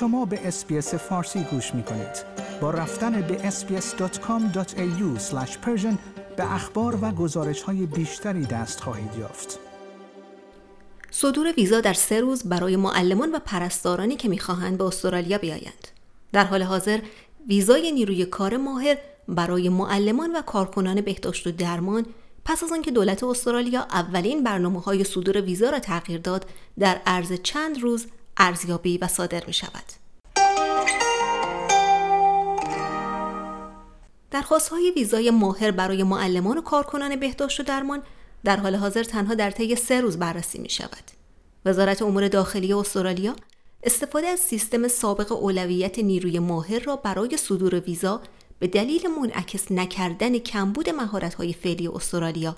شما به اسپیس فارسی گوش می کنید. با رفتن به sbs.com.au به اخبار و گزارش های بیشتری دست خواهید یافت. صدور ویزا در سه روز برای معلمان و پرستارانی که می‌خواهند به استرالیا بیایند. در حال حاضر ویزای نیروی کار ماهر برای معلمان و کارکنان بهداشت و درمان پس از آنکه دولت استرالیا اولین برنامه های صدور ویزا را تغییر داد در عرض چند روز ارزیابی و صادر می شود. درخواست های ویزای ماهر برای معلمان و کارکنان بهداشت و درمان در حال حاضر تنها در طی سه روز بررسی می شود. وزارت امور داخلی استرالیا استفاده از سیستم سابق اولویت نیروی ماهر را برای صدور ویزا به دلیل منعکس نکردن کمبود مهارت‌های فعلی استرالیا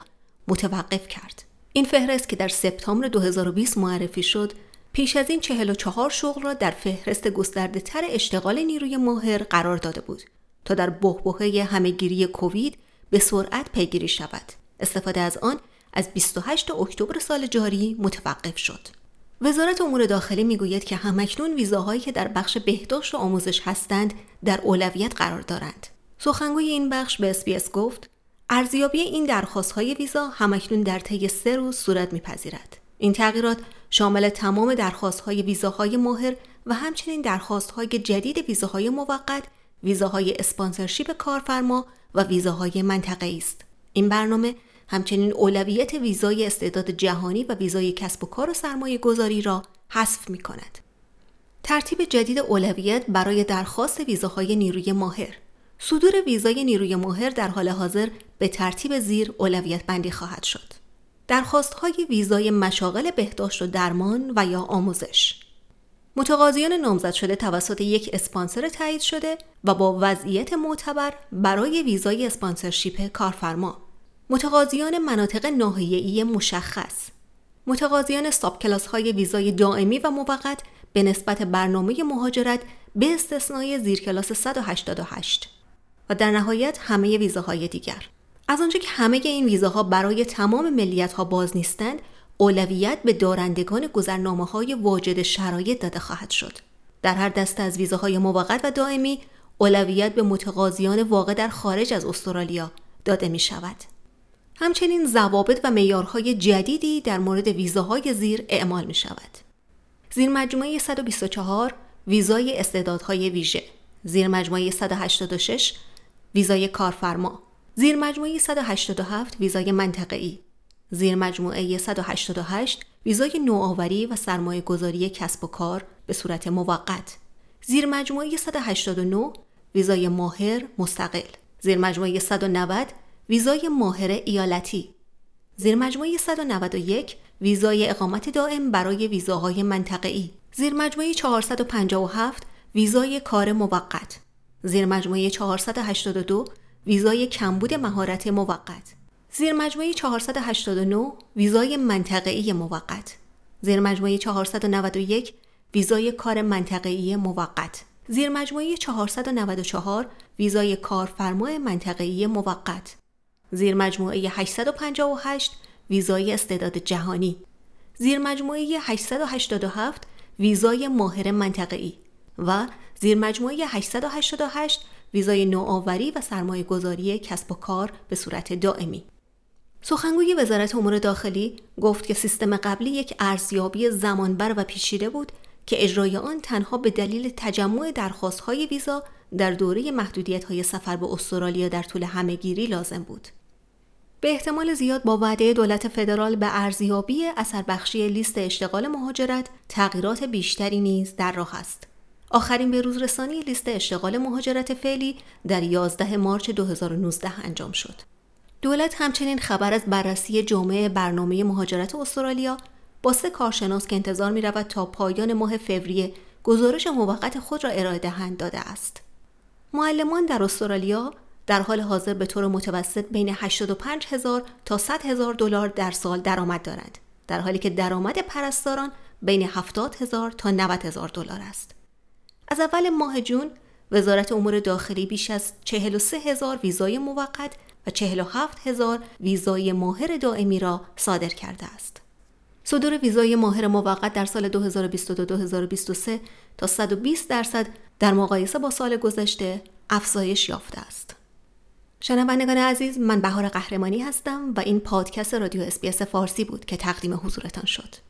متوقف کرد. این فهرست که در سپتامبر 2020 معرفی شد، پیش از این 44 شغل را در فهرست گسترده تر اشتغال نیروی ماهر قرار داده بود تا در بحبوحه همهگیری کووید به سرعت پیگیری شود. استفاده از آن از 28 اکتبر سال جاری متوقف شد. وزارت امور داخلی می‌گوید که همکنون ویزاهایی که در بخش بهداشت و آموزش هستند در اولویت قرار دارند. سخنگوی این بخش به SBS گفت ارزیابی این درخواست های ویزا همکنون در طی سه روز صورت میپذیرد. این تغییرات شامل تمام درخواست های ویزاهای ماهر و همچنین درخواست های جدید ویزاهای موقت، ویزاهای sponsorship کارفرما و ویزاهای منطقه است. این برنامه همچنین اولویت ویزای استعداد جهانی و ویزای کسب و کار و سرمایه گذاری را حذف می کند. ترتیب جدید اولویت برای درخواست ویزاهای نیروی ماهر صدور ویزای نیروی ماهر در حال حاضر به ترتیب زیر اولویت بندی خواهد شد. درخواست های ویزای مشاغل بهداشت و درمان و یا آموزش. متقاضیان نامزد شده توسط یک اسپانسر تایید شده و با وضعیت معتبر برای ویزای اسپانسرشیپ کارفرما. متقاضیان مناطق ناحیه‌ای مشخص. متقاضیان ساب کلاس های ویزای دائمی و موقت به نسبت برنامه مهاجرت به استثنای زیر کلاس 188 و در نهایت همه ویزاهای دیگر. از آنجا که همه این ویزاها برای تمام ملیت ها باز نیستند اولویت به دارندگان گذرنامه های واجد شرایط داده خواهد شد در هر دسته از ویزاهای موقت و دائمی اولویت به متقاضیان واقع در خارج از استرالیا داده می شود. همچنین ضوابط و معیارهای جدیدی در مورد ویزاهای زیر اعمال می شود. زیر مجموعه 124 ویزای استعدادهای ویژه، زیر مجموعه 186 ویزای کارفرما، زیر مجموعه 187 ویزای منطقه‌ای، زیر مجموعه 188 ویزای نوآوری و سرمایه گذاری کسب و کار به صورت موقت، زیر مجموعه 189 ویزای ماهر مستقل، زیر مجموعه 190 ویزای ماهر ایالتی. زیر مجموعه 191 ویزای اقامت دائم برای ویزاهای منطقه‌ای. زیر مجموعه 457 ویزای کار موقت. زیر مجموعه 482 ویزای کمبود مهارت موقت. زیر مجموعه 489 ویزای منطقه‌ای موقت. زیر مجموعه 491 ویزای کار منطقه‌ای موقت. زیر مجموعه 494 ویزای کارفرما منطقه‌ای موقت. زیر مجموعه 858 ویزای استعداد جهانی. زیر مجموعه 887 ویزای ماهر منطقه‌ای. و زیر مجموعه 888 ویزای نوآوری و سرمایه گذاری کسب و کار به صورت دائمی. سخنگوی وزارت امور داخلی گفت که سیستم قبلی یک ارزیابی زمانبر و پیچیده بود که اجرای آن تنها به دلیل تجمع درخواست‌های ویزا در دوره محدودیت‌های سفر به استرالیا در طول همهگیری لازم بود. به احتمال زیاد با وعده دولت فدرال به ارزیابی اثر بخشی لیست اشتغال مهاجرت تغییرات بیشتری نیز در راه است. آخرین به روز رسانی لیست اشتغال مهاجرت فعلی در 11 مارچ 2019 انجام شد. دولت همچنین خبر از بررسی جامعه برنامه مهاجرت استرالیا با سه کارشناس که انتظار می رود تا پایان ماه فوریه گزارش موقت خود را ارائه دهند داده است. معلمان در استرالیا در حال حاضر به طور متوسط بین 85 هزار تا 100 هزار دلار در سال درآمد دارند در حالی که درآمد پرستاران بین 70 هزار تا 90 هزار دلار است از اول ماه جون وزارت امور داخلی بیش از 43 هزار ویزای موقت و 47 هزار ویزای ماهر دائمی را صادر کرده است صدور ویزای ماهر موقت در سال 2022-2023 تا 120 درصد در مقایسه با سال گذشته افزایش یافته است. شنوندگان عزیز من بهار قهرمانی هستم و این پادکست رادیو SBS فارسی بود که تقدیم حضورتان شد.